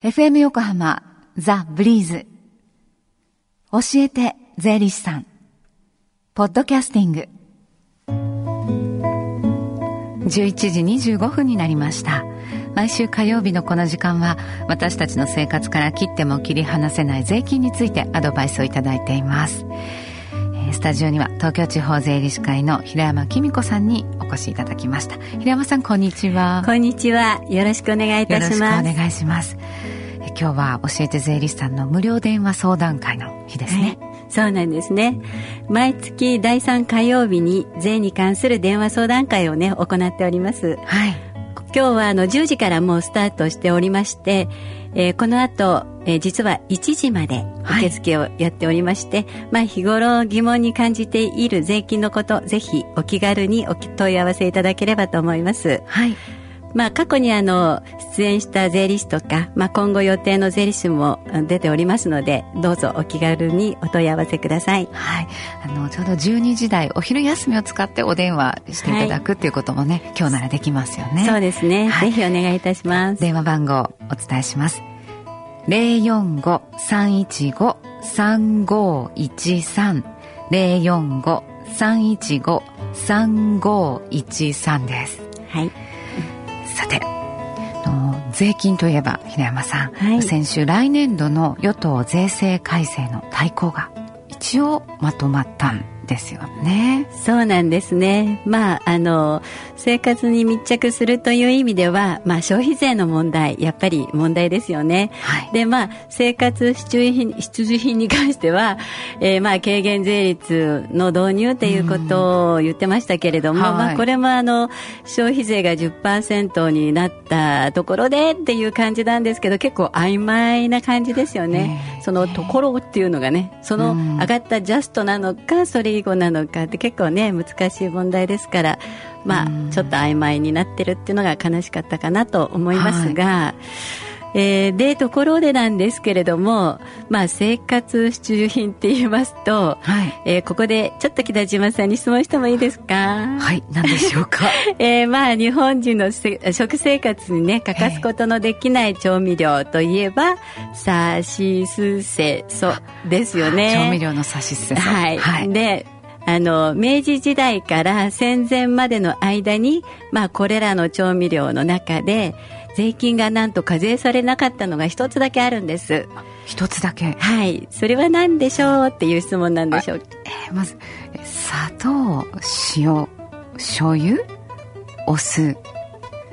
FM 横浜ザ・ブリーズ。教えて税理士さん。ポッドキャスティング。11時25分になりました。毎週火曜日のこの時間は私たちの生活から切っても切り離せない税金についてアドバイスをいただいています。スタジオには東京地方税理士会の平山紀美子さんにお越しいただきました平山さんこんにちはこんにちはよろしくお願いいたしますよろしくお願いします今日は教えて税理士さんの無料電話相談会の日ですね、はいそうなんですね。毎月第3火曜日に税に関する電話相談会をね、行っております。はい。今日はあの10時からもうスタートしておりまして、えー、この後、えー、実は1時まで受付をやっておりまして、はい、まあ日頃疑問に感じている税金のこと、ぜひお気軽にお問い合わせいただければと思います。はい。まあ、過去にあの出演した税理士とか、まあ、今後予定の税理士も出ておりますのでどうぞお気軽にお問い合わせください、はい、あのちょうど12時台お昼休みを使ってお電話していただくっていうこともね、はい、今日ならできますよね。そうですね、はい、ぜひお願いいたします。電話番号お伝えします。045-315-3513 045-315-3513です。はいさて税金といえば平山さん、はい、先週来年度の与党税制改正の大綱が一応まとまった。んですよね。そうなんですね。まあ、あの、生活に密着するという意味では、まあ、消費税の問題、やっぱり問題ですよね。はい、で、まあ、生活必需品必需品に関しては、えー、まあ、軽減税率の導入っていうことを言ってましたけれども、はい、まあ、これもあの、消費税が10%になったところでっていう感じなんですけど、結構曖昧な感じですよね。そのところっていうのがね、その上がったジャストなのか、それ以後なのかって結構ね難しい問題ですからまあちょっと曖昧になってるっていうのが悲しかったかなと思いますが、はいえー、で、ところでなんですけれども、まあ、生活必需品って言いますと、はい、えー、ここでちょっと北島さんに質問してもいいですか？はい、何でしょうか？えー、まあ、日本人の食生活にね、欠かすことのできない調味料といえば、さしすせそですよね。調味料のさしすせそ。はい。はい、で、あの、明治時代から戦前までの間に、まあ、これらの調味料の中で、税金がなんと課税されなかったのが一つだけあるんです。一つだけ？はい。それは何でしょうっていう質問なんでしょう。えー、まず、砂糖、塩、醤油、お酢、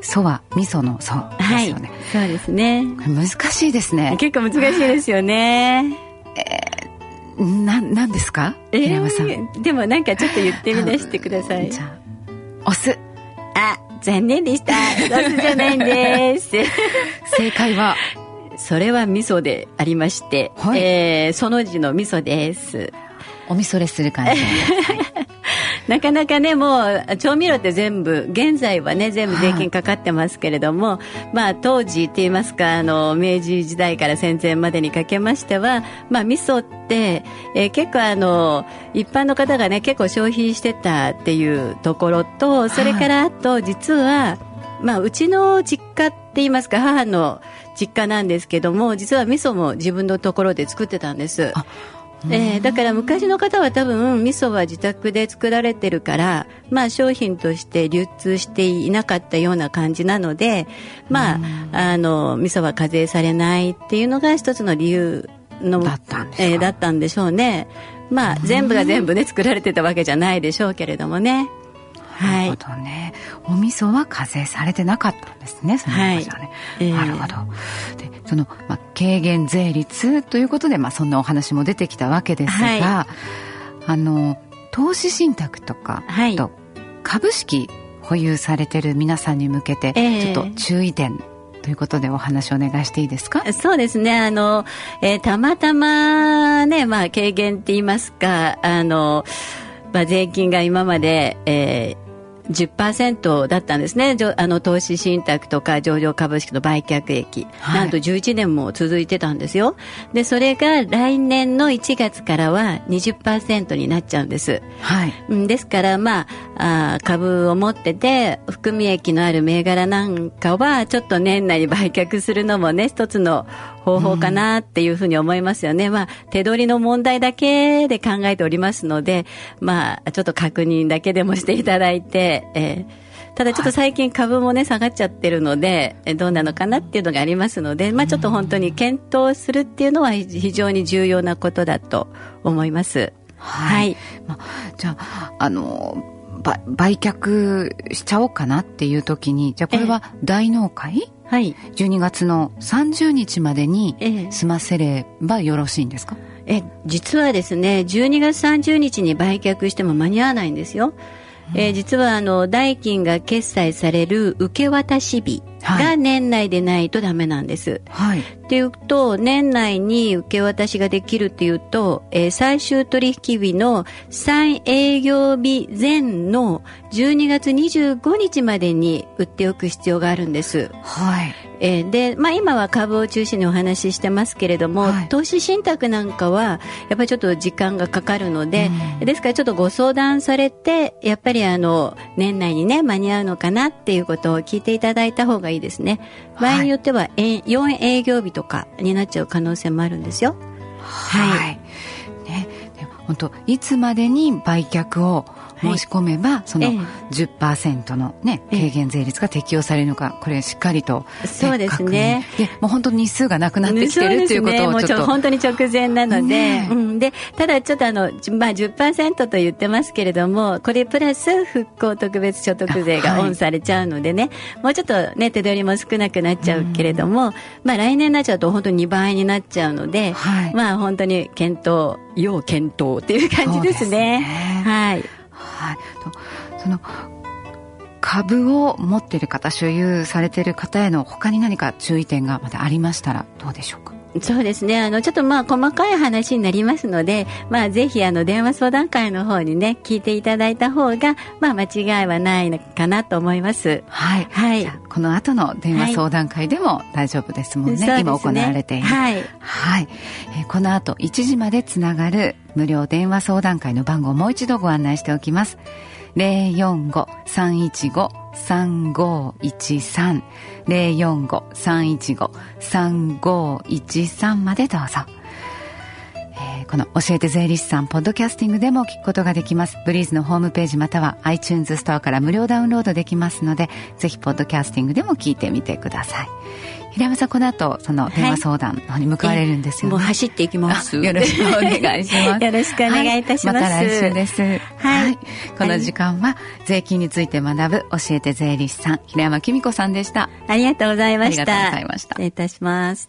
そは味噌のそですよね、はい、そうですね。難しいですね。結構難しいですよね。えー、な何ですか、えー、平山さん。でもなんかちょっと言ってみ出してください。じゃあお酢。あ残念でした。ロスじゃないんです。正解は？それは味噌でありまして、はい、えー、その字の味噌です。お味噌れする感じ。なかなかね、もう調味料って全部、現在はね、全部税金かかってますけれども、まあ当時って言いますか、あの、明治時代から戦前までにかけましては、まあ味噌って、えー、結構あの、一般の方がね、結構消費してたっていうところと、それからあと、実は、まあうちの実家って言いますか、母の実家なんですけども、実は味噌も自分のところで作ってたんです。えー、だから昔の方は多分味噌は自宅で作られてるから、まあ商品として流通していなかったような感じなので、まあ、あの、味噌は課税されないっていうのが一つの理由の、だったんでえー、だったんでしょうね。まあ、全部が全部ね、作られてたわけじゃないでしょうけれどもね。なるほどね。お味噌は課税されてなかったんですね、その昔はね。はい、なるほど。で、その、まあ、軽減税率ということで、まあ、そんなお話も出てきたわけですが、はい、あの、投資信託とか、はい、と株式保有されてる皆さんに向けて、ちょっと注意点ということでお話をお願いしていいですか？そうですね。あの、えー、たまたまね、まあ、軽減って言いますか、あの、まあ、税金が今まで、えー、10%だったんですね。あの、投資信託とか上場株式の売却益。はい、なんと11年も続いてたんですよ。で、それが来年の1月からは20%になっちゃうんです。はい。ですから、まあ、あ株を持ってて、含み益のある銘柄なんかは、ちょっと年内に売却するのもね、一つの方法かなっていうふうに思いますよね。うん、まあ、手取りの問題だけで考えておりますので、まあ、ちょっと確認だけでもしていただいて、えーただちょっと最近株もね、下がっちゃってるので、どうなのかなっていうのがありますので、まあちょっと本当に検討するっていうのは非常に重要なことだと思います。はい。はい、まあ、じゃあ、あの、売却しちゃおうかなっていう時に、じゃあこれは大納会？はい。12月の30日までに済ませればよろしいんですか？え実はですね、12月30日に売却しても間に合わないんですよ。えー、実はあの代金が決済される受け渡し日が年内でないとダメなんです。はい。っていうと、年内に受け渡しができるっていうと、えー、最終取引日の3営業日前の12月25日までに売っておく必要があるんです。はい。えー、で、まあ今は株を中心にお話ししてますけれども、はい、投資信託なんかは、やっぱりちょっと時間がかかるので、うん、ですからちょっとご相談されて、やっぱりあの、年内にね、間に合うのかなっていうことを聞いていただいた方がいいですね。場合によっては、4営業日とかになっちゃう可能性もあるんですよ。はい。はい、ね、本当いつまでに売却を申し込めば、はい、その10%のね、軽減税率が適用されるのか、これしっかりと、そうですね。で、もう本当に日数がなくなってきてるっていうことをちょっと。本当に直前なので、ね、うん、で、ただちょっとあの、まあ10%と言ってますけれども、これプラス復興特別所得税がオンされちゃうのでね、はい、もうちょっとね、手取りも少なくなっちゃうけれども、まあ来年になっちゃうと本当に2倍になっちゃうので、はい、まあ本当に検討、要検討っていう感じですね。すね。はい。い、その株を持っている方所有されている方への他に何か注意点がまだありましたらどうでしょうか？そうですね。あの、ちょっとまあ、細かい話になりますので、まあ、ぜひ、あの、電話相談会の方にね、聞いていただいた方が、まあ、間違いはないのかなと思います。はい。はい。この後の電話相談会でも大丈夫ですもんね。はい、今行われている。はい。はい。えー、この後、1時までつながる無料電話相談会の番号をもう一度ご案内しておきます。045-315-3513 045-315-3513までどうぞ。えー、この教えて税理士さん、ポッドキャスティングでも聞くことができます。ブリーズのホームページまたは iTunes ストアから無料ダウンロードできますので、ぜひポッドキャスティングでも聞いてみてください。平山さん、この後、その電話相談に向かわれるんですよ、ねはい、もう走っていきます。よろしくお願いします。よろしくお願いいたします。はい、また来週です。はい。はい、この時間は、税金について学ぶ教えて税理士さん、平山紀美子さんでした。ありがとうございました。ありがとうございました。失礼いたします。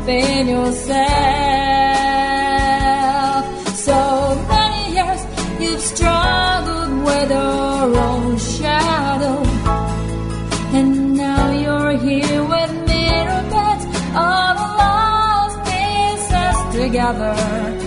within yourself. So many years you've struggled with your own shadow, and now you're here with mirror beds of lost pieces together.